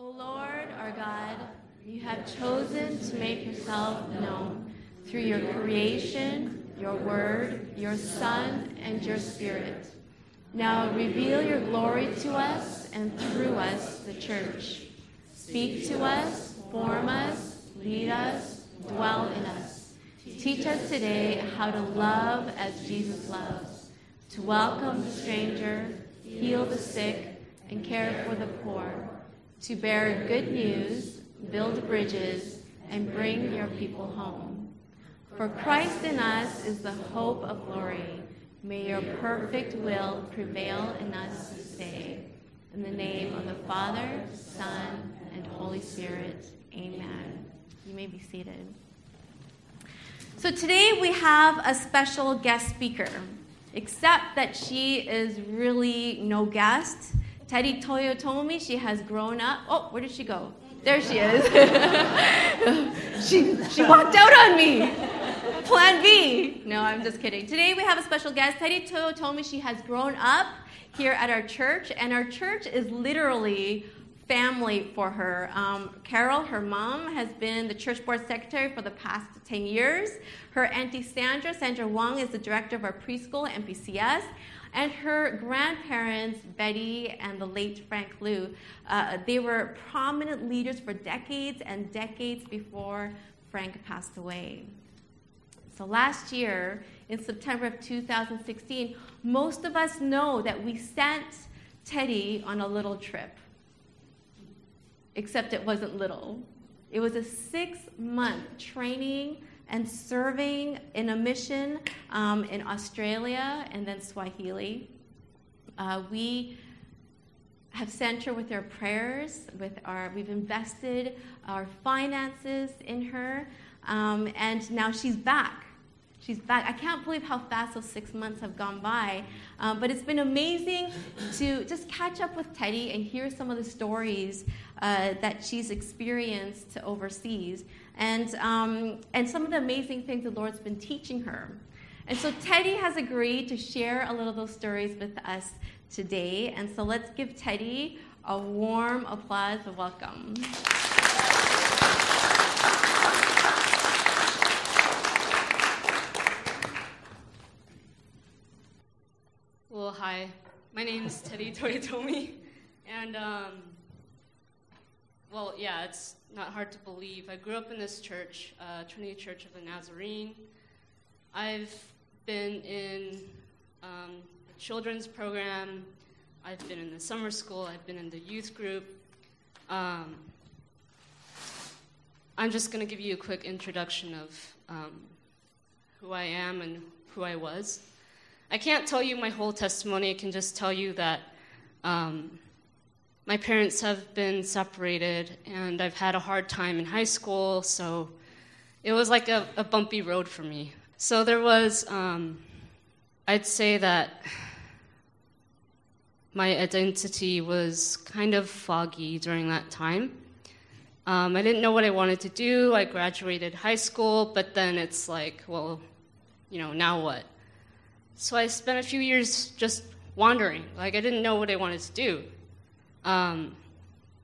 O Lord, our God, you have chosen to make yourself known through your creation, your word, your Son, and your Spirit. Now reveal your glory to us and through us, the church. Speak to us, form us, lead us, dwell in us. Teach us today how to love as Jesus loves, to welcome the stranger, heal the sick, and care for the poor, to bear good news, build bridges, and bring your people home. For Christ in us is the hope of glory. May your perfect will prevail in us this day. In the name of the Father, Son, and Holy Spirit. Amen. You may be seated. So today we have a special guest speaker, except that she is really no guest. Teddy Toyotomi, she has grown up. Oh, where did she go? There she is. she, she walked out on me. Plan B. No, I'm just kidding. Today we have a special guest. Teddy Toyotomi, she has grown up here at our church, and our church is literally family for her. Um, Carol, her mom, has been the church board secretary for the past 10 years. Her auntie Sandra, Sandra Wong, is the director of our preschool MPCS. And her grandparents, Betty and the late Frank Liu, uh, they were prominent leaders for decades and decades before Frank passed away. So last year, in September of 2016, most of us know that we sent Teddy on a little trip except it wasn't little. It was a six month training and serving in a mission um, in Australia and then Swaziland. Uh, we have sent her with our prayers, with our, we've invested our finances in her, um, and now she's back. She's back. I can't believe how fast those six months have gone by. Um, but it's been amazing to just catch up with Teddy and hear some of the stories uh, that she's experienced overseas and, um, and some of the amazing things the Lord's been teaching her. And so Teddy has agreed to share a little of those stories with us today. And so let's give Teddy a warm applause of welcome. Well, hi. My name is Teddy Toyotomi, and um, well, yeah, it's not hard to believe. I grew up in this church, uh, Trinity Church of the Nazarene. I've been in um, children's program. I've been in the summer school. I've been in the youth group. Um, I'm just going to give you a quick introduction of um, who I am and who I was. I can't tell you my whole testimony. I can just tell you that um, my parents have been separated, and I've had a hard time in high school, so it was like a, a bumpy road for me. So there was, um, I'd say that my identity was kind of foggy during that time. Um, I didn't know what I wanted to do. I graduated high school, but then it's like, well, you know, now what? So I spent a few years just wandering. Like, I didn't know what I wanted to do. Um,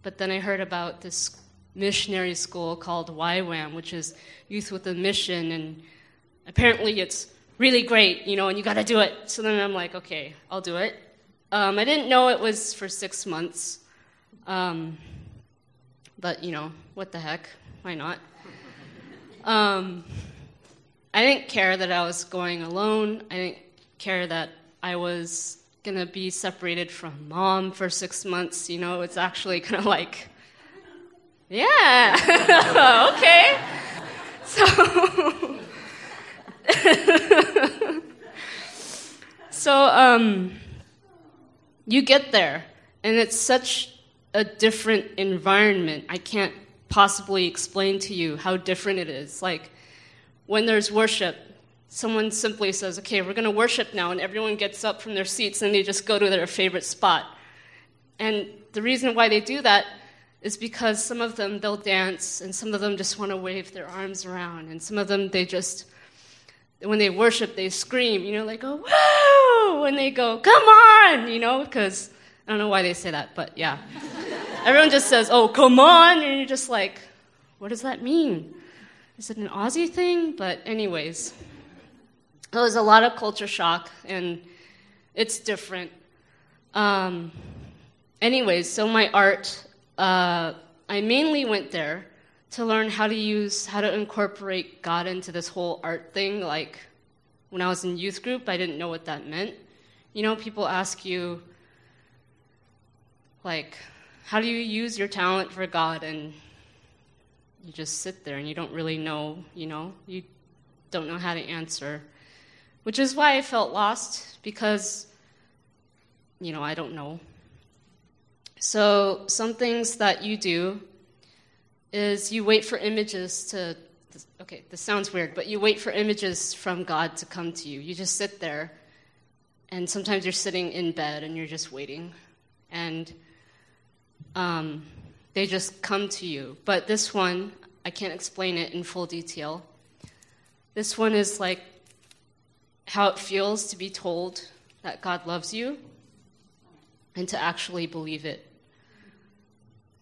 but then I heard about this missionary school called YWAM, which is Youth with a Mission, and apparently it's really great, you know, and you got to do it. So then I'm like, okay, I'll do it. Um, I didn't know it was for six months, um, but you know, what the heck? Why not? Um, I didn't care that I was going alone. I didn't care that I was going to be separated from mom for six months. You know, it's actually kind of like, yeah, okay. So, so um, you get there, and it's such a different environment. I can't possibly explain to you how different it is. Like, when there's worship, someone simply says, okay, we're going to worship now, and everyone gets up from their seats and they just go to their favorite spot. And the reason why they do that is because some of them they'll dance, and some of them just want to wave their arms around, and some of them they just, when they worship, they scream, you know, like, oh, go, woo! When they go, come on, you know, because I don't know why they say that, but yeah. Everyone just says, oh, come on. And you're just like, what does that mean? Is it an Aussie thing? But, anyways, it was a lot of culture shock, and it's different. Um, anyways, so my art, uh, I mainly went there to learn how to use, how to incorporate God into this whole art thing. Like when I was in youth group, I didn't know what that meant. You know, people ask you, like, how do you use your talent for God? And you just sit there and you don't really know, you know, you don't know how to answer. Which is why I felt lost because, you know, I don't know. So, some things that you do is you wait for images to, okay, this sounds weird, but you wait for images from God to come to you. You just sit there, and sometimes you're sitting in bed and you're just waiting. And um, they just come to you. But this one, I can't explain it in full detail. This one is like how it feels to be told that God loves you and to actually believe it.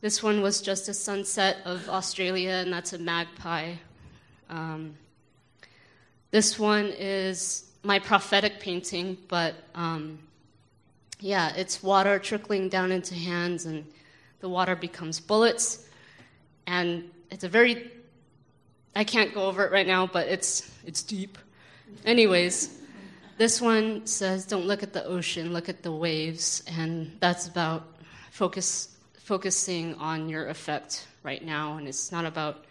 This one was just a sunset of Australia, and that's a magpie. Um, this one is my prophetic painting, but um, yeah, it's water trickling down into hands, and the water becomes bullets. And it's a very, I can't go over it right now, but it's, it's deep. Anyways, this one says, Don't look at the ocean, look at the waves. And that's about focus focusing on your effect right now, and it's not about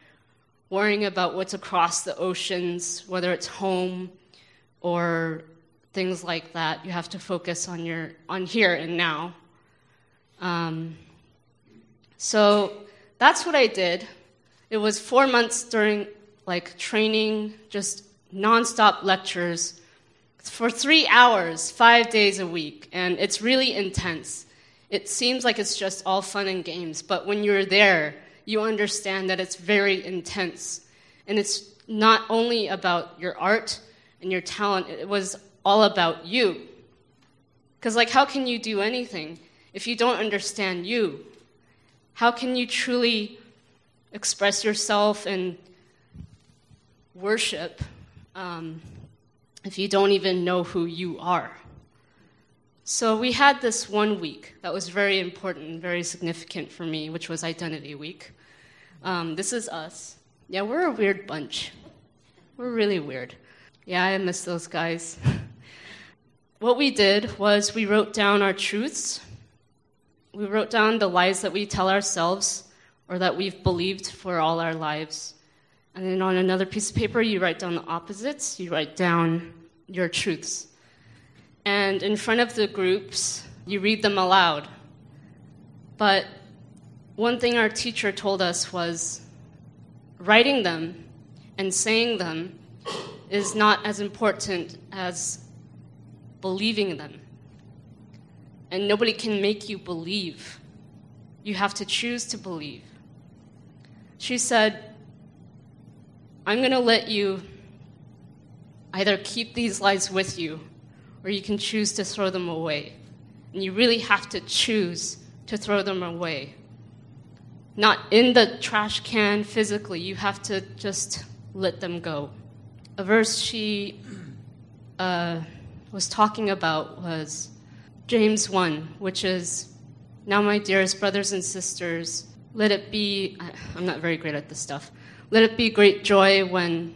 worrying about what's across the oceans, whether it's home or things like that. You have to focus on your on here and now. Um, so that's what I did. It was four months during like training, just nonstop lectures for three hours, five days a week, and it's really intense it seems like it's just all fun and games, but when you're there, you understand that it's very intense. And it's not only about your art and your talent, it was all about you. Because, like, how can you do anything if you don't understand you? How can you truly express yourself and worship um, if you don't even know who you are? So we had this one week that was very important and very significant for me, which was Identity Week. Um, this is us. Yeah, we're a weird bunch. We're really weird. Yeah, I miss those guys. what we did was we wrote down our truths. We wrote down the lies that we tell ourselves or that we've believed for all our lives. And then on another piece of paper, you write down the opposites. You write down your truths and in front of the groups, you read them aloud. But one thing our teacher told us was writing them and saying them is not as important as believing them. And nobody can make you believe. You have to choose to believe. She said, I'm going to let you either keep these lies with you or you can choose to throw them away. And you really have to choose to throw them away. Not in the trash can physically, you have to just let them go. A verse she uh, was talking about was James 1, which is Now, my dearest brothers and sisters, let it be, I'm not very great at this stuff, let it be great joy when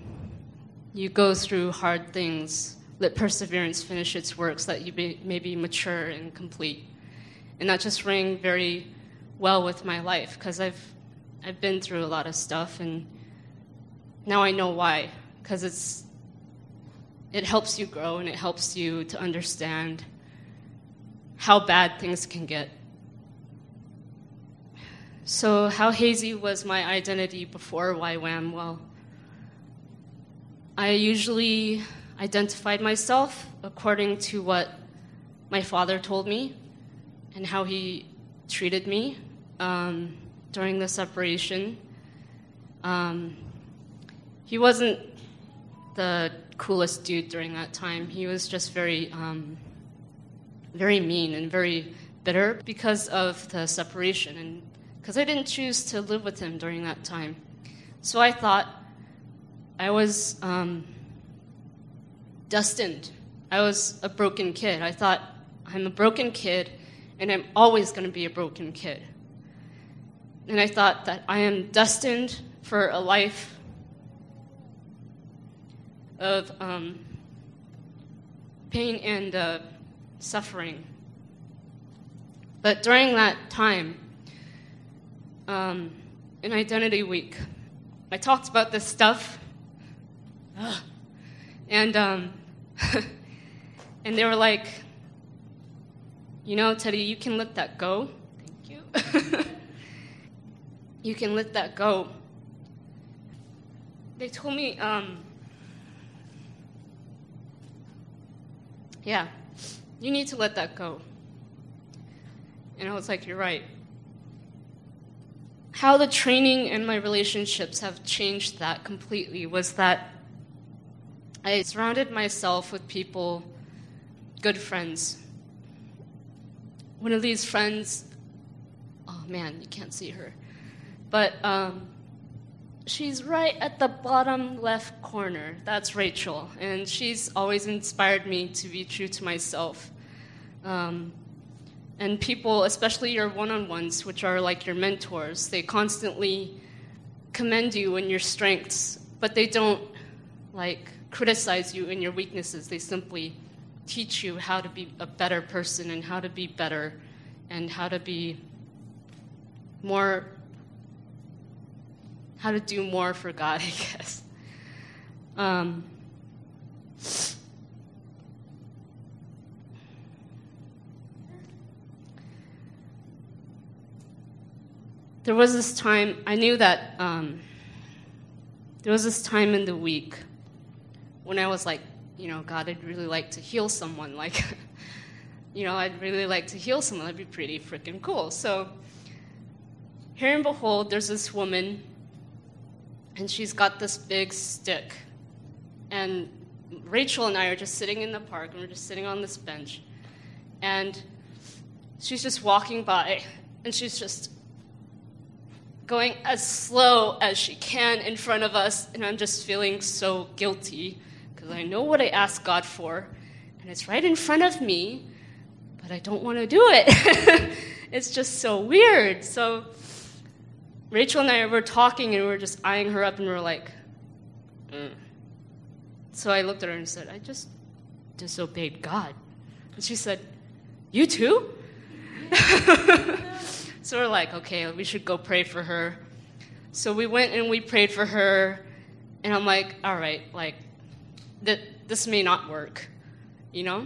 you go through hard things let perseverance finish its work so that you may be mature and complete. And that just rang very well with my life because I've, I've been through a lot of stuff and now I know why. Because it's, it helps you grow and it helps you to understand how bad things can get. So, how hazy was my identity before YWAM? Well, I usually identified myself according to what my father told me and how he treated me um, during the separation. Um, he wasn't the coolest dude during that time. He was just very, um, very mean and very bitter because of the separation and because I didn't choose to live with him during that time. So I thought I was um, destined. I was a broken kid. I thought I'm a broken kid, and I'm always going to be a broken kid. And I thought that I am destined for a life of um, pain and uh, suffering. But during that time, um, in Identity Week, I talked about this stuff, Ugh. and um, and they were like, you know, Teddy, you can let that go. Thank you. you can let that go. They told me, um, yeah, you need to let that go. And I was like, you're right. How the training and my relationships have changed that completely was that I surrounded myself with people, good friends. One of these friends, oh man, you can't see her, but um, she's right at the bottom left corner. That's Rachel, and she's always inspired me to be true to myself. Um, and people, especially your one on ones, which are like your mentors, they constantly commend you in your strengths, but they don't like criticize you in your weaknesses. They simply teach you how to be a better person and how to be better and how to be more, how to do more for God, I guess. Um, there was this time, I knew that um, there was this time in the week when I was like, you know, God, I'd really like to heal someone. Like, you know, I'd really like to heal someone. That'd be pretty freaking cool. So, here and behold, there's this woman, and she's got this big stick. And Rachel and I are just sitting in the park, and we're just sitting on this bench. And she's just walking by, and she's just going as slow as she can in front of us, and I'm just feeling so guilty because I know what I asked God for, and it's right in front of me, but I don't want to do it. it's just so weird. So Rachel and I were talking, and we were just eyeing her up, and we were like, mm. so I looked at her and said, I just disobeyed God. And she said, You too? So we're like, okay, we should go pray for her. So we went and we prayed for her, and I'm like, all right, like, th- this may not work, you know?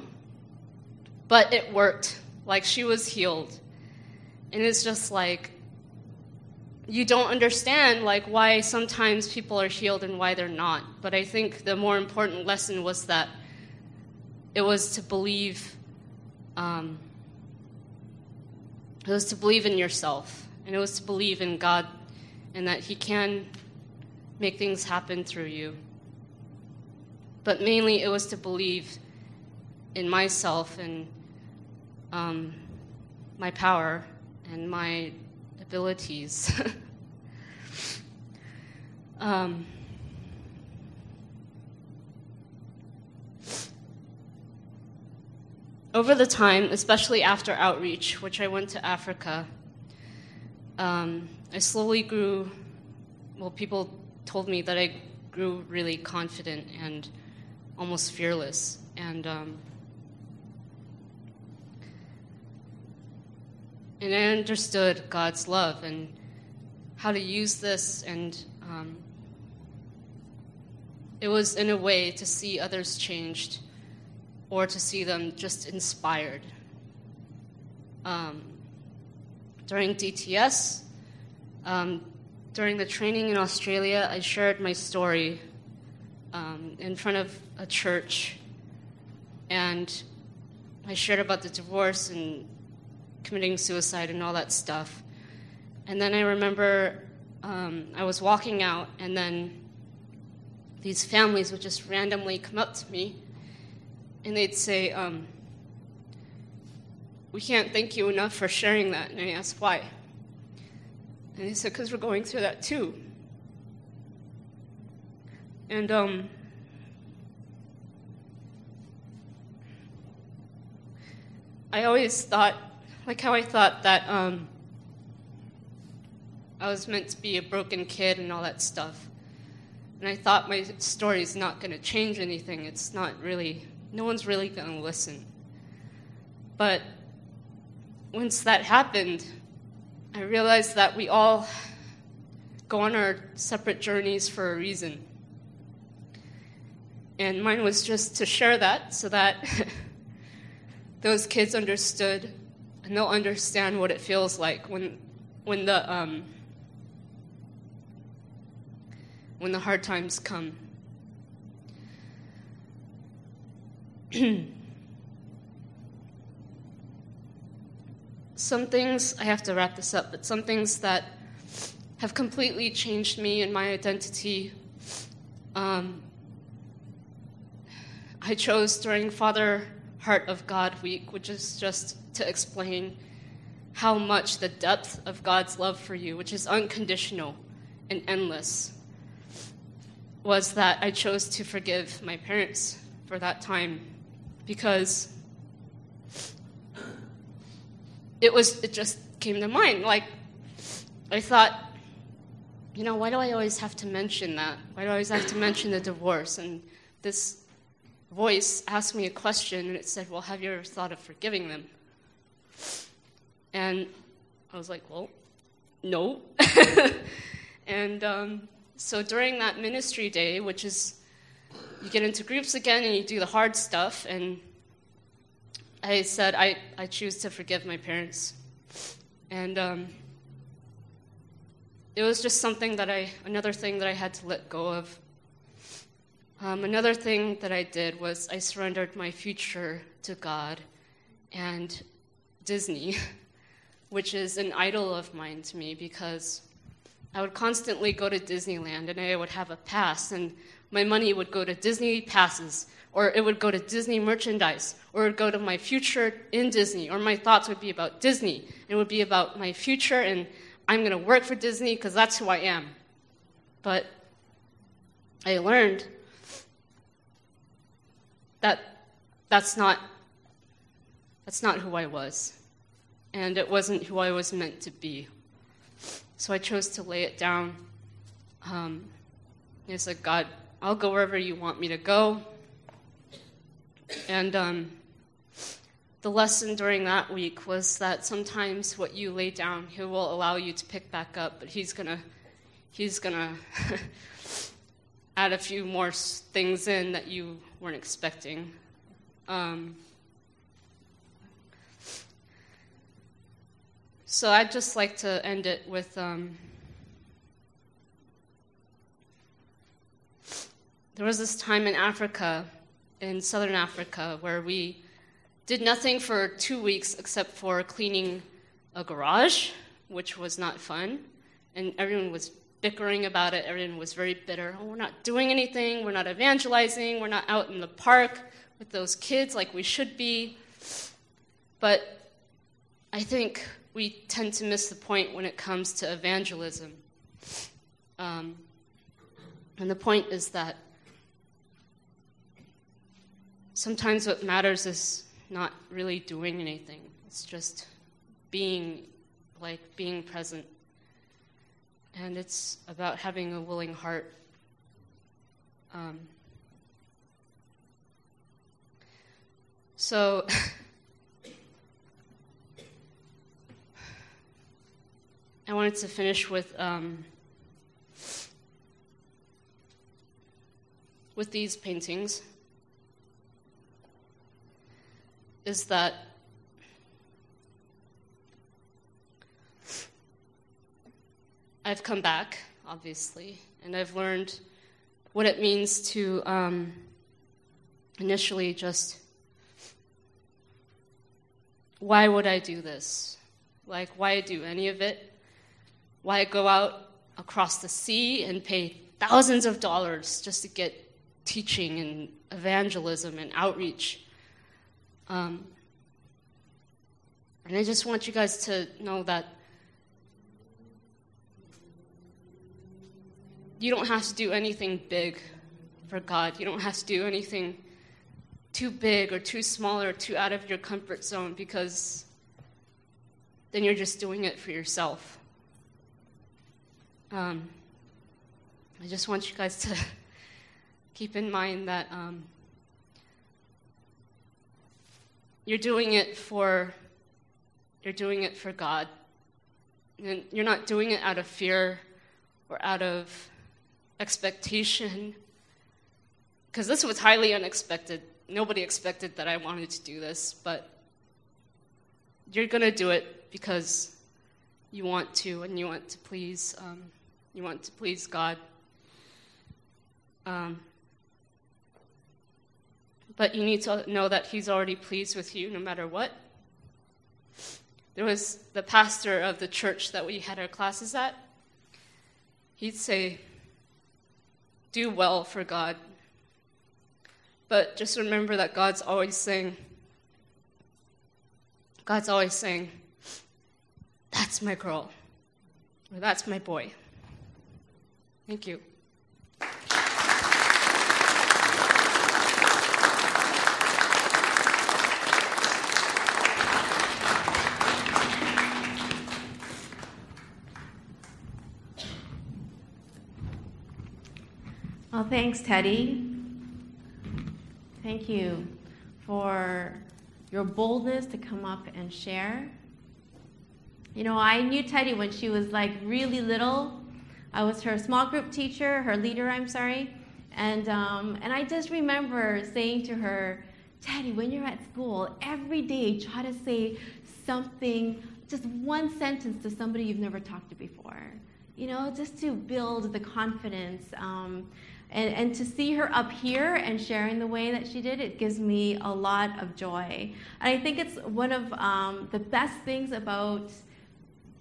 But it worked. Like, she was healed. And it's just like, you don't understand like why sometimes people are healed and why they're not but i think the more important lesson was that it was to believe um, it was to believe in yourself, and it was to believe in God and that He can make things happen through you. But mainly, it was to believe in myself and um, my power and my abilities. um, over the time, especially after outreach, which I went to Africa, um, I slowly grew. Well, people told me that I grew really confident and almost fearless. And um, and I understood God's love and how to use this, and um, it was in a way to see others changed or to see them just inspired. Um, during DTS, um, during the training in Australia, I shared my story um, in front of a church, and I shared about the divorce and committing suicide and all that stuff. And then I remember um, I was walking out, and then these families would just randomly come up to me and they'd say, um, We can't thank you enough for sharing that. And I asked why. And he said, Because we're going through that too. And, um, I always thought, like how I thought that um, I was meant to be a broken kid and all that stuff. And I thought my story is not going to change anything. It's not really, no one's really going to listen. But once that happened, I realized that we all go on our separate journeys for a reason. And mine was just to share that so that those kids understood and they'll understand what it feels like when, when, the, um, when the hard times come. some things, I have to wrap this up, but some things that have completely changed me and my identity. Um, I chose during Father Heart of God Week, which is just to explain how much the depth of God's love for you, which is unconditional and endless, was that I chose to forgive my parents for that time because it was it just came to mind. Like I thought, you know, why do I always have to mention that? Why do I always have to mention the divorce? And this voice asked me a question, and it said, "Well, have you ever thought of forgiving them?" And I was like, "Well, no." and um, so during that ministry day, which is you get into groups again and you do the hard stuff, and I said, I, I choose to forgive my parents. And um, it was just something that I, another thing that I had to let go of. Um, another thing that I did was I surrendered my future to God and Disney, which is an idol of mine to me because I would constantly go to Disneyland and I would have a pass, and my money would go to Disney passes or it would go to Disney merchandise, or it would go to my future in Disney, or my thoughts would be about Disney. It would be about my future, and I'm going to work for Disney because that's who I am. But I learned that that's not that's not who I was, and it wasn't who I was meant to be. So I chose to lay it down. Um, I said, God, I'll go wherever you want me to go. And um, the lesson during that week was that sometimes what you lay down, He will allow you to pick back up, but He's gonna, He's gonna add a few more things in that you weren't expecting. Um, so I'd just like to end it with. Um, there was this time in Africa in southern Africa where we did nothing for two weeks except for cleaning a garage, which was not fun. And everyone was bickering about it. Everyone was very bitter. Oh, we're not doing anything. We're not evangelizing. We're not out in the park with those kids like we should be. But I think we tend to miss the point when it comes to evangelism. Um, and the point is that sometimes what matters is not really doing anything. It's just being, like, being present. And it's about having a willing heart. Um, so, I wanted to finish with um, with these paintings. Is that I've come back, obviously, and I've learned what it means to um, initially just why would I do this? Like, why do any of it? Why go out across the sea and pay thousands of dollars just to get teaching and evangelism and outreach? Um, and I just want you guys to know that you don't have to do anything big for God. You don't have to do anything too big or too small or too out of your comfort zone because then you're just doing it for yourself. Um, I just want you guys to keep in mind that um, you're doing it for you're doing it for God. And you're not doing it out of fear or out of expectation. Because this was highly unexpected. Nobody expected that I wanted to do this, but you're going to do it because you want to and you want to please um, you want to please God. Um, but you need to know that He's already pleased with you no matter what. There was the pastor of the church that we had our classes at. He'd say, Do well for God. But just remember that God's always saying, God's always saying, That's my girl, or that's my boy. Thank you. Well, thanks, Teddy. Thank you for your boldness to come up and share. You know, I knew Teddy when she was like really little. I was her small group teacher, her leader, I'm sorry. And, um, and I just remember saying to her, Teddy, when you're at school, every day try to say something, just one sentence to somebody you've never talked to before. You know, just to build the confidence. Um, and, and to see her up here and sharing the way that she did, it gives me a lot of joy. And I think it's one of um, the best things about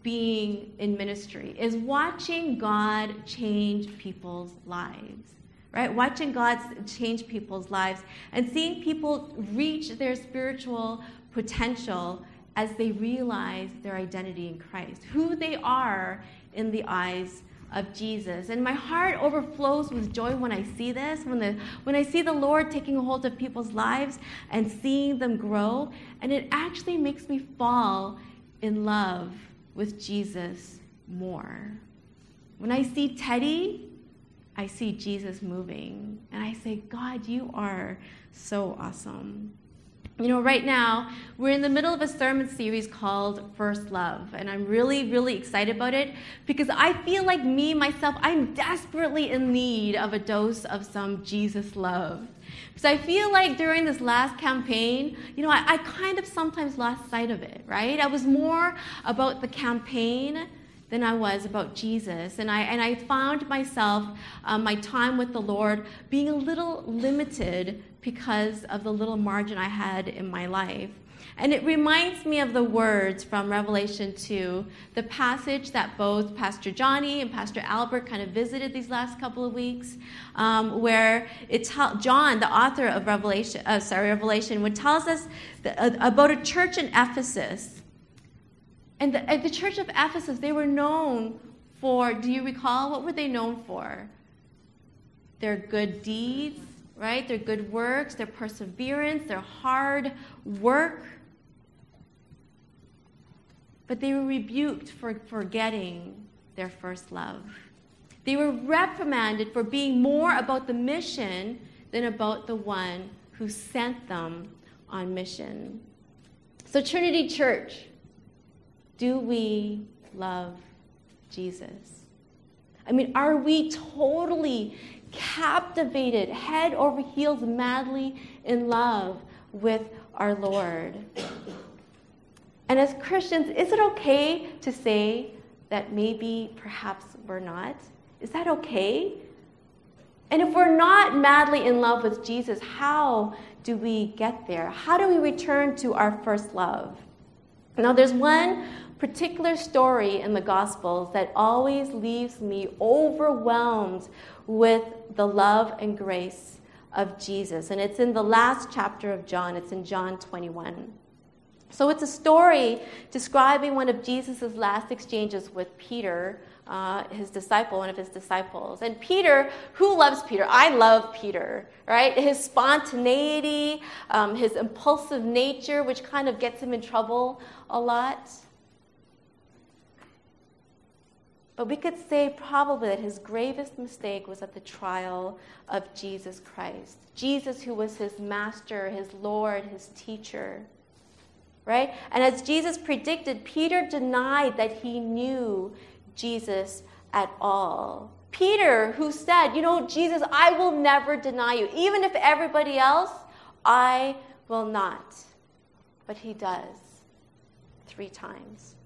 being in ministry is watching God change people's lives. Right? Watching God change people's lives and seeing people reach their spiritual potential as they realize their identity in Christ, who they are in the eyes of Jesus. And my heart overflows with joy when I see this, when, the, when I see the Lord taking hold of people's lives and seeing them grow. And it actually makes me fall in love with Jesus more. When I see Teddy, I see Jesus moving. And I say, God, you are so awesome. You know, right now, we're in the middle of a sermon series called First Love, and I'm really, really excited about it because I feel like me, myself, I'm desperately in need of a dose of some Jesus love. Because I feel like during this last campaign, you know, I, I kind of sometimes lost sight of it, right? I was more about the campaign than I was about Jesus. And I, and I found myself, um, my time with the Lord, being a little limited because of the little margin I had in my life. And it reminds me of the words from Revelation 2, the passage that both Pastor Johnny and Pastor Albert kind of visited these last couple of weeks, um, where it's John, the author of Revelation, uh, sorry, Revelation, would tells us the, uh, about a church in Ephesus. And the, at the church of Ephesus, they were known for, do you recall, what were they known for? Their good deeds, right? Their good works, their perseverance, their hard work. But they were rebuked for forgetting their first love. They were reprimanded for being more about the mission than about the one who sent them on mission. So, Trinity Church, do we love Jesus? I mean, are we totally captivated, head over heels, madly in love with our Lord. And as Christians, is it okay to say that maybe, perhaps we're not? Is that okay? And if we're not madly in love with Jesus, how do we get there? How do we return to our first love? Now, there's one particular story in the Gospels that always leaves me overwhelmed with the love and grace of Jesus. And it's in the last chapter of John, it's in John 21. So it's a story describing one of Jesus' last exchanges with Peter uh, his disciple, one of his disciples. And Peter, who loves Peter? I love Peter, right? His spontaneity, um, his impulsive nature, which kind of gets him in trouble a lot. But we could say probably that his gravest mistake was at the trial of Jesus Christ. Jesus, who was his master, his Lord, his teacher. Right? And as Jesus predicted, Peter denied that he knew Jesus at all. Peter, who said, You know, Jesus, I will never deny you. Even if everybody else, I will not. But he does three times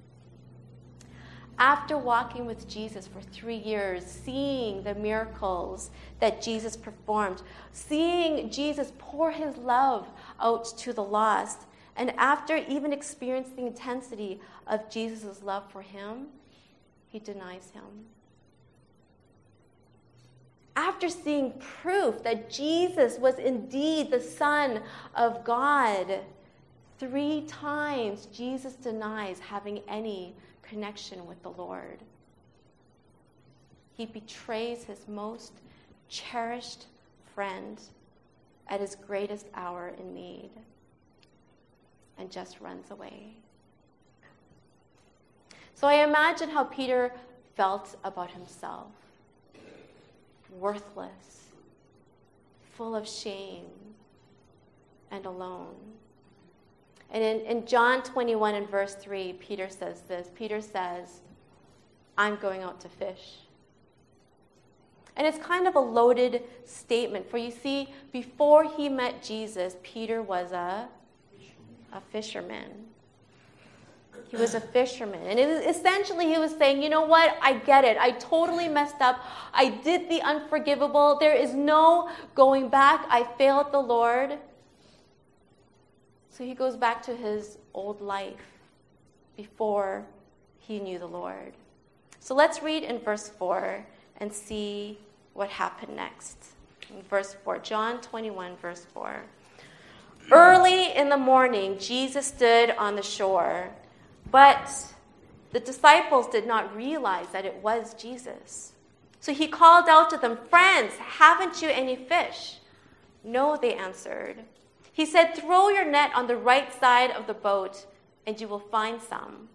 after walking with Jesus for three years, seeing the miracles that Jesus performed, seeing Jesus pour his love out to the lost, and after even experiencing the intensity of Jesus' love for him, he denies him. After seeing proof that Jesus was indeed the Son of God, three times Jesus denies having any connection with the Lord. He betrays his most cherished friend at his greatest hour in need and just runs away. So I imagine how Peter felt about himself worthless, full of shame, and alone. And in, in John 21 and verse 3, Peter says this Peter says, I'm going out to fish. And it's kind of a loaded statement, for you see, before he met Jesus, Peter was a, a fisherman. He was a fisherman. And essentially, he was saying, you know what? I get it. I totally messed up. I did the unforgivable. There is no going back. I failed the Lord. So he goes back to his old life before he knew the Lord. So let's read in verse 4 and see what happened next. In verse 4, John 21, verse 4. Early in the morning, Jesus stood on the shore, but the disciples did not realize that it was Jesus. So he called out to them, Friends, haven't you any fish? No, they answered. He said, Throw your net on the right side of the boat, and you will find some.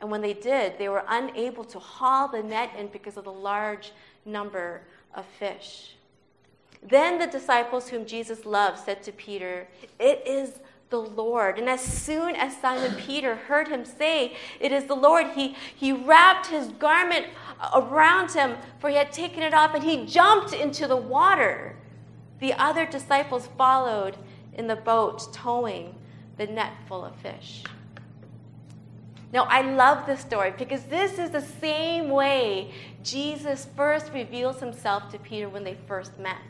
And when they did, they were unable to haul the net in because of the large number of fish. Then the disciples whom Jesus loved said to Peter, It is the Lord. And as soon as Simon Peter heard him say, It is the Lord, he, he wrapped his garment around him, for he had taken it off, and he jumped into the water. The other disciples followed in the boat, towing the net full of fish. Now, I love this story because this is the same way Jesus first reveals himself to Peter when they first met.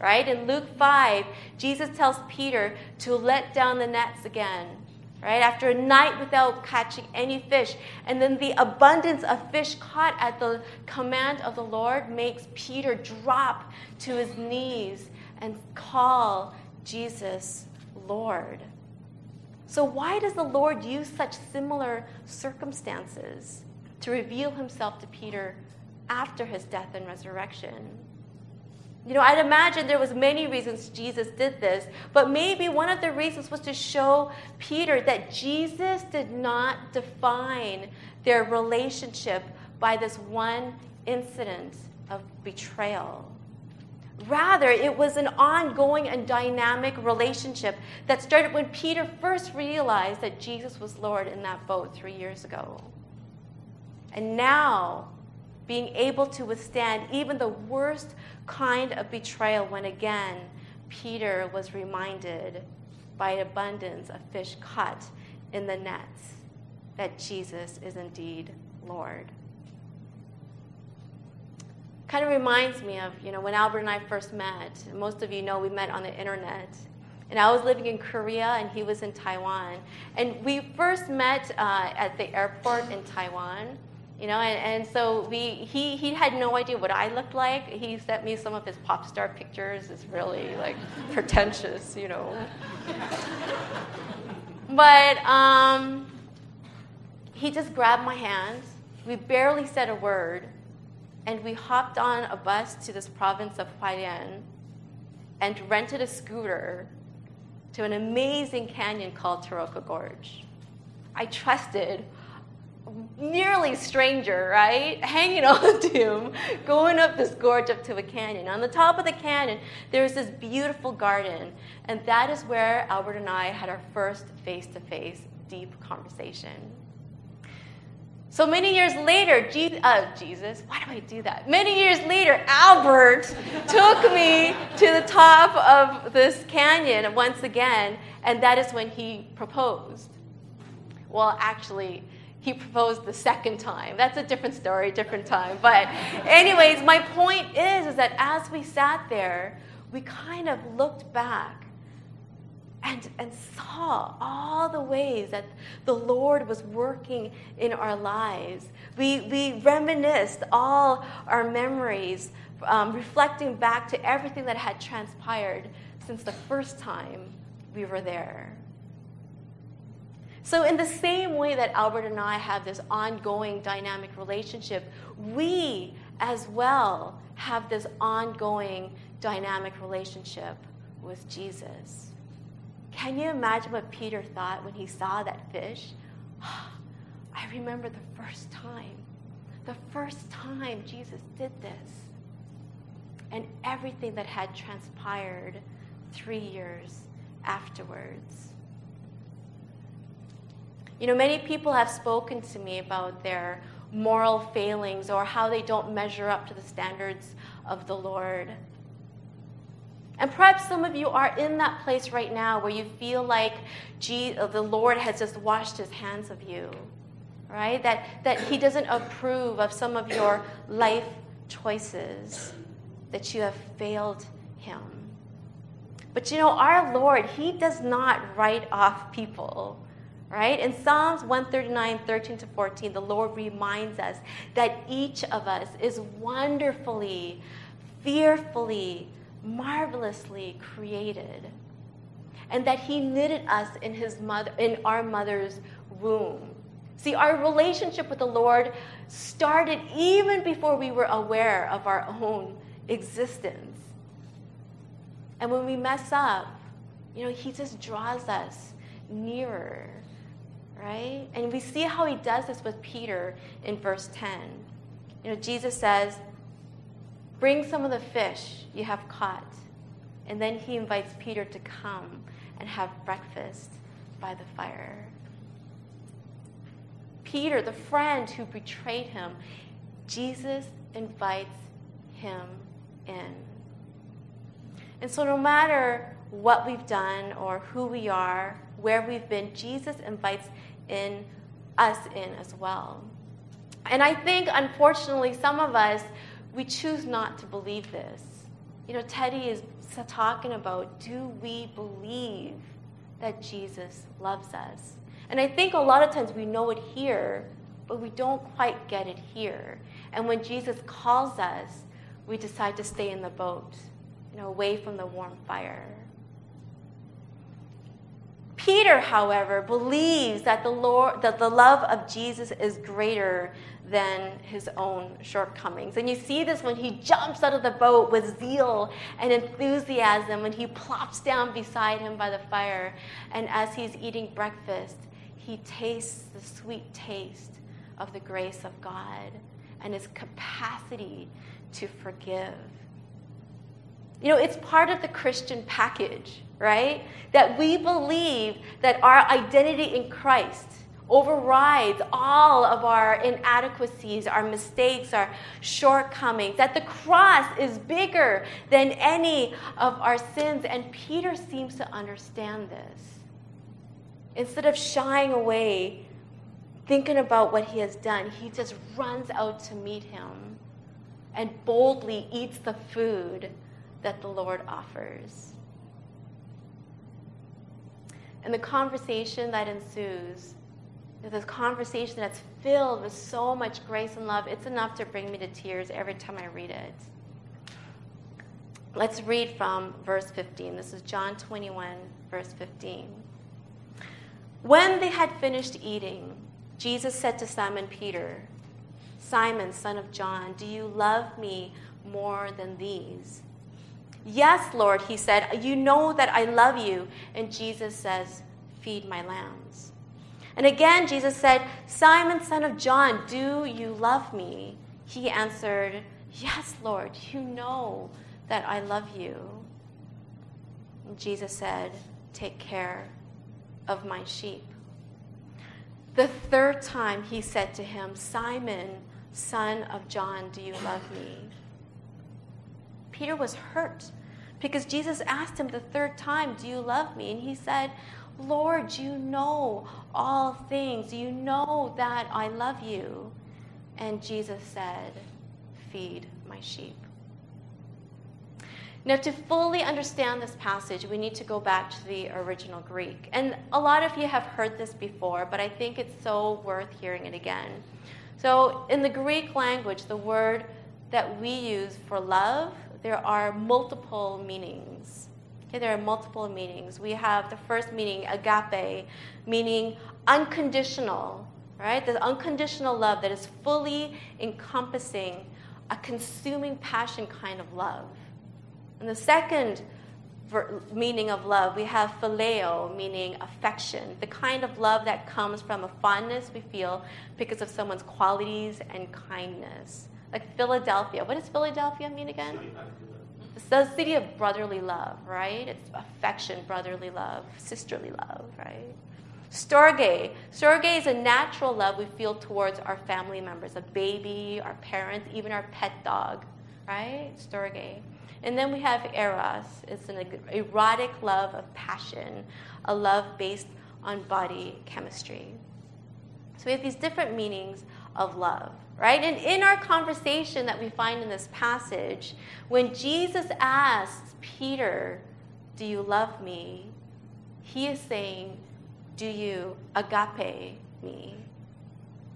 Right? In Luke 5, Jesus tells Peter to let down the nets again. Right? After a night without catching any fish. And then the abundance of fish caught at the command of the Lord makes Peter drop to his knees and call Jesus Lord. So, why does the Lord use such similar circumstances to reveal himself to Peter after his death and resurrection? You know, I'd imagine there was many reasons Jesus did this, but maybe one of the reasons was to show Peter that Jesus did not define their relationship by this one incident of betrayal. Rather, it was an ongoing and dynamic relationship that started when Peter first realized that Jesus was Lord in that boat three years ago. And now, being able to withstand even the worst kind of betrayal when again Peter was reminded by an abundance of fish caught in the nets that Jesus is indeed Lord kind of reminds me of, you know, when Albert and I first met. Most of you know we met on the internet. And I was living in Korea and he was in Taiwan. And we first met uh, at the airport in Taiwan. You know, and, and so we, he, he had no idea what I looked like. He sent me some of his pop star pictures. It's really like pretentious, you know. but um, he just grabbed my hand We barely said a word, and we hopped on a bus to this province of Hualien and rented a scooter to an amazing canyon called Taroko Gorge. I trusted nearly stranger, right? Hanging on to him, going up this gorge up to a canyon. On the top of the canyon, there's this beautiful garden, and that is where Albert and I had our first face to face deep conversation. So many years later, Je- uh, Jesus, why do I do that? Many years later, Albert took me to the top of this canyon once again, and that is when he proposed. Well, actually, he proposed the second time. That's a different story, different time. But, anyways, my point is, is that as we sat there, we kind of looked back and, and saw all the ways that the Lord was working in our lives. We, we reminisced all our memories, um, reflecting back to everything that had transpired since the first time we were there. So, in the same way that Albert and I have this ongoing dynamic relationship, we as well have this ongoing dynamic relationship with Jesus. Can you imagine what Peter thought when he saw that fish? I remember the first time, the first time Jesus did this, and everything that had transpired three years afterwards. You know, many people have spoken to me about their moral failings or how they don't measure up to the standards of the Lord. And perhaps some of you are in that place right now where you feel like gee, uh, the Lord has just washed his hands of you, right? That, that he doesn't approve of some of your life choices, that you have failed him. But you know, our Lord, he does not write off people right? In Psalms 139, 13 to 14, the Lord reminds us that each of us is wonderfully, fearfully, marvelously created. And that he knitted us in his mother in our mother's womb. See, our relationship with the Lord started even before we were aware of our own existence. And when we mess up, you know, he just draws us nearer right? And we see how he does this with Peter in verse 10. You know, Jesus says, Bring some of the fish you have caught. And then he invites Peter to come and have breakfast by the fire. Peter, the friend who betrayed him, Jesus invites him in. And so, no matter what we've done or who we are, where we've been, Jesus invites in us in as well. And I think, unfortunately, some of us, we choose not to believe this. You know, Teddy is talking about do we believe that Jesus loves us? And I think a lot of times we know it here, but we don't quite get it here. And when Jesus calls us, we decide to stay in the boat, you know, away from the warm fire. Peter, however, believes that the, Lord, that the love of Jesus is greater than his own shortcomings. And you see this when he jumps out of the boat with zeal and enthusiasm, when he plops down beside him by the fire. And as he's eating breakfast, he tastes the sweet taste of the grace of God and his capacity to forgive. You know, it's part of the Christian package, right? That we believe that our identity in Christ overrides all of our inadequacies, our mistakes, our shortcomings, that the cross is bigger than any of our sins. And Peter seems to understand this. Instead of shying away, thinking about what he has done, he just runs out to meet him and boldly eats the food that the Lord offers. And the conversation that ensues, this conversation that's filled with so much grace and love, it's enough to bring me to tears every time I read it. Let's read from verse 15. This is John 21, verse 15. When they had finished eating, Jesus said to Simon Peter, Simon, son of John, do you love me more than these? Yes, Lord, he said, You know that I love you. And Jesus says, Feed my lambs. And again, Jesus said, Simon, son of John, do you love me? He answered, Yes, Lord, you know that I love you. And Jesus said, Take care of my sheep. The third time he said to him, Simon, son of John, do you love me? Peter was hurt because Jesus asked him the third time, Do you love me? And he said, Lord, you know all things. You know that I love you. And Jesus said, Feed my sheep. Now, to fully understand this passage, we need to go back to the original Greek. And a lot of you have heard this before, but I think it's so worth hearing it again. So, in the Greek language, the word that we use for love, there are multiple meanings. Okay, there are multiple meanings. We have the first meaning, agape, meaning unconditional, right? The unconditional love that is fully encompassing a consuming passion kind of love. And the second ver- meaning of love, we have phileo, meaning affection, the kind of love that comes from a fondness we feel because of someone's qualities and kindness. Like Philadelphia. What does Philadelphia mean again? It's the city of brotherly love, right? It's affection, brotherly love, sisterly love, right? Storge. Storge is a natural love we feel towards our family members, a baby, our parents, even our pet dog, right? Storge. And then we have eros. It's an erotic love of passion, a love based on body chemistry. So we have these different meanings of love, right? And in our conversation that we find in this passage, when Jesus asks Peter, Do you love me? He is saying, Do you agape me?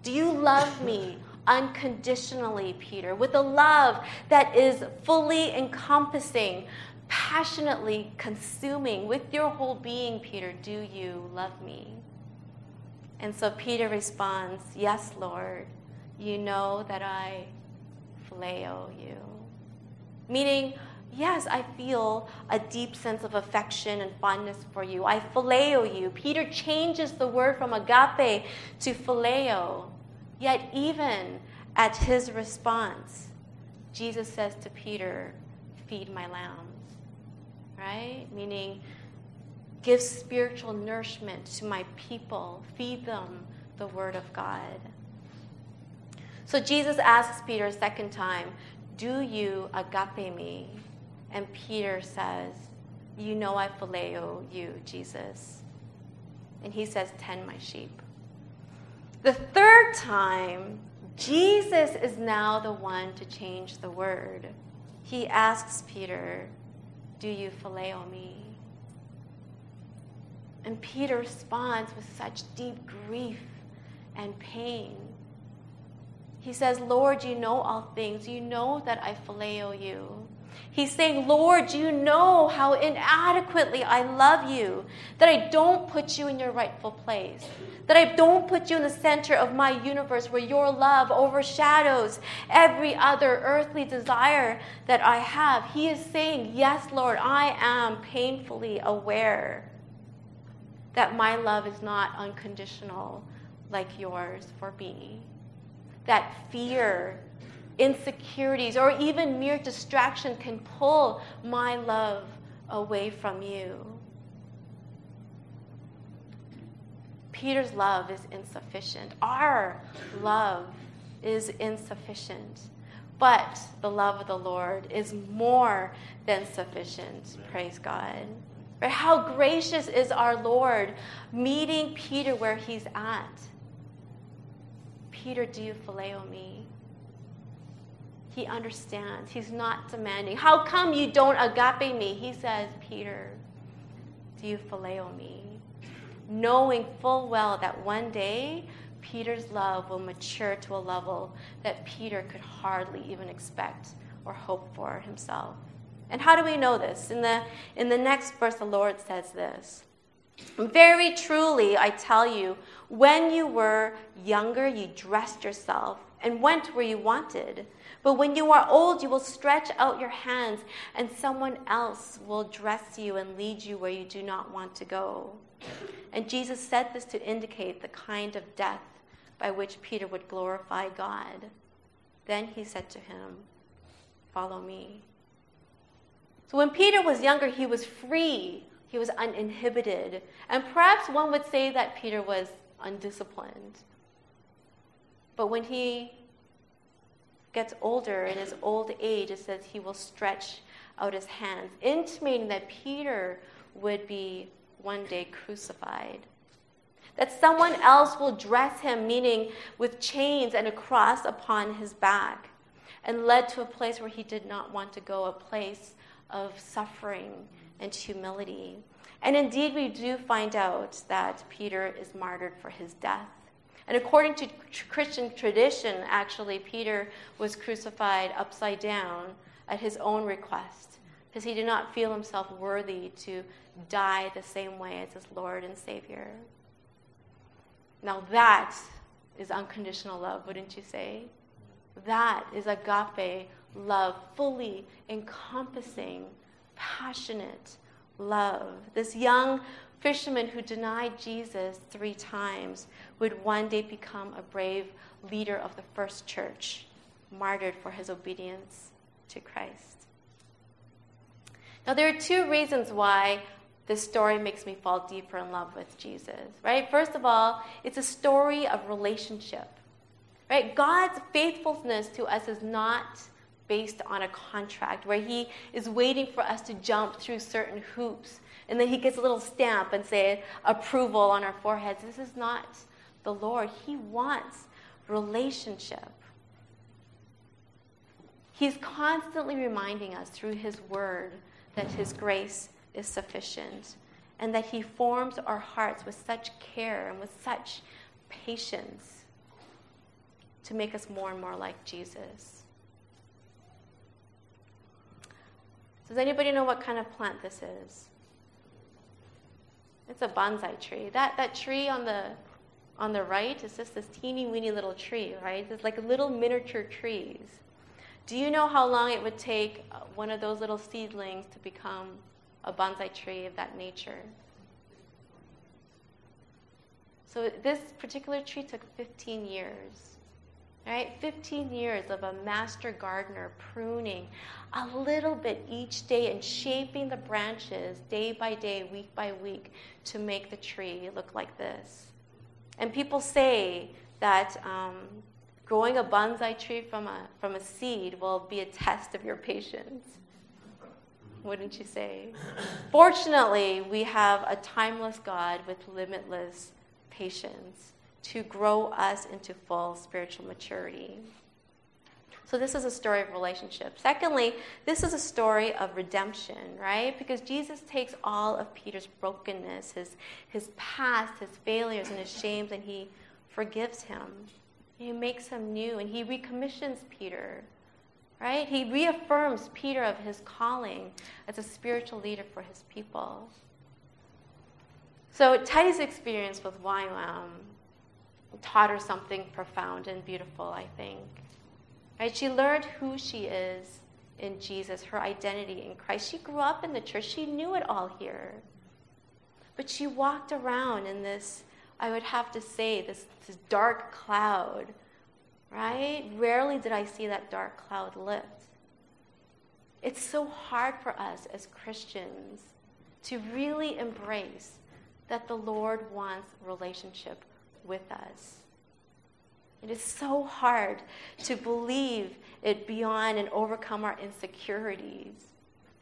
Do you love me unconditionally, Peter, with a love that is fully encompassing, passionately consuming with your whole being, Peter. Do you love me? And so Peter responds, Yes, Lord, you know that I phileo you. Meaning, yes, I feel a deep sense of affection and fondness for you. I phileo you. Peter changes the word from agape to phileo. Yet, even at his response, Jesus says to Peter, Feed my lambs, right? Meaning, give spiritual nourishment to my people, feed them the word of God. So Jesus asks Peter a second time, Do you agape me? And Peter says, You know I phileo you, Jesus. And he says, Tend my sheep. The third time, Jesus is now the one to change the word. He asks Peter, Do you phileo me? And Peter responds with such deep grief and pain. He says, Lord, you know all things. You know that I phileo you. He's saying, Lord, you know how inadequately I love you, that I don't put you in your rightful place, that I don't put you in the center of my universe where your love overshadows every other earthly desire that I have. He is saying, Yes, Lord, I am painfully aware that my love is not unconditional like yours for me. That fear insecurities, or even mere distraction can pull my love away from you. Peter's love is insufficient. Our love is insufficient. But the love of the Lord is more than sufficient. Praise God. Right? How gracious is our Lord meeting Peter where he's at. Peter, do you phileo me? He understands. He's not demanding. How come you don't agape me? He says, Peter, do you phileo me? Knowing full well that one day Peter's love will mature to a level that Peter could hardly even expect or hope for himself. And how do we know this? In the, in the next verse, the Lord says this Very truly, I tell you, when you were younger, you dressed yourself and went where you wanted. But when you are old, you will stretch out your hands, and someone else will dress you and lead you where you do not want to go. And Jesus said this to indicate the kind of death by which Peter would glorify God. Then he said to him, Follow me. So when Peter was younger, he was free, he was uninhibited. And perhaps one would say that Peter was undisciplined. But when he gets older, in his old age, it says he will stretch out his hands, intimating that Peter would be one day crucified. That someone else will dress him, meaning with chains and a cross upon his back, and led to a place where he did not want to go, a place of suffering and humility. And indeed, we do find out that Peter is martyred for his death. And according to Christian tradition, actually, Peter was crucified upside down at his own request because he did not feel himself worthy to die the same way as his Lord and Savior. Now, that is unconditional love, wouldn't you say? That is agape love, fully encompassing, passionate love. This young fisherman who denied Jesus three times would one day become a brave leader of the first church, martyred for his obedience to Christ. Now, there are two reasons why this story makes me fall deeper in love with Jesus, right? First of all, it's a story of relationship, right? God's faithfulness to us is not based on a contract where he is waiting for us to jump through certain hoops and then he gets a little stamp and say approval on our foreheads. This is not the Lord. He wants relationship. He's constantly reminding us through his word that his grace is sufficient and that he forms our hearts with such care and with such patience to make us more and more like Jesus. Does anybody know what kind of plant this is? It's a bonsai tree. That, that tree on the, on the right is just this teeny weeny little tree, right? It's like little miniature trees. Do you know how long it would take one of those little seedlings to become a bonsai tree of that nature? So this particular tree took 15 years right? 15 years of a master gardener pruning a little bit each day and shaping the branches day by day, week by week to make the tree look like this. And people say that um, growing a bonsai tree from a, from a seed will be a test of your patience. Wouldn't you say? Fortunately, we have a timeless God with limitless patience to grow us into full spiritual maturity. So, this is a story of relationship. Secondly, this is a story of redemption, right? Because Jesus takes all of Peter's brokenness, his, his past, his failures, and his shames, and he forgives him. He makes him new, and he recommissions Peter, right? He reaffirms Peter of his calling as a spiritual leader for his people. So, Teddy's experience with YWAM taught her something profound and beautiful, I think. Right? She learned who she is in Jesus, her identity in Christ. She grew up in the church, she knew it all here. But she walked around in this, I would have to say, this, this dark cloud, right? Rarely did I see that dark cloud lift. It's so hard for us as Christians to really embrace that the Lord wants relationship with us. It is so hard to believe it beyond and overcome our insecurities.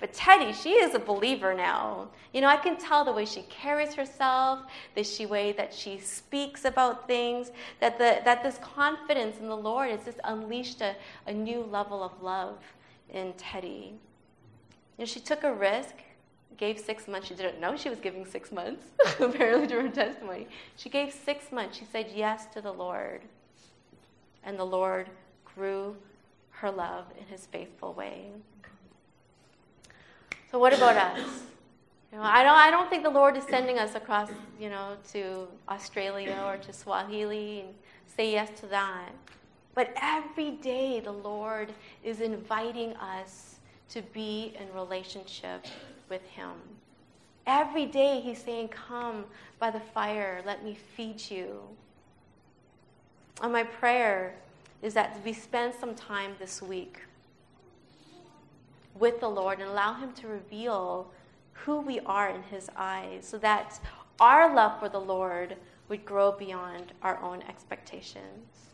But Teddy, she is a believer now. You know, I can tell the way she carries herself, the she way that she speaks about things, that, the, that this confidence in the Lord has just unleashed a, a new level of love in Teddy. You know, she took a risk gave six months. She didn't know she was giving six months, apparently, during her testimony. She gave six months. She said yes to the Lord. And the Lord grew her love in his faithful way. So, what about us? You know, I don't, I don't think the Lord is sending us across, you know, to Australia or to Swaziland and say yes to that. But every day, the Lord is inviting us to be in relationship with Him. Every day, He's saying, Come by the fire, let me feed you. And my prayer is that we spend some time this week with the Lord and allow Him to reveal who we are in His eyes so that our love for the Lord would grow beyond our own expectations.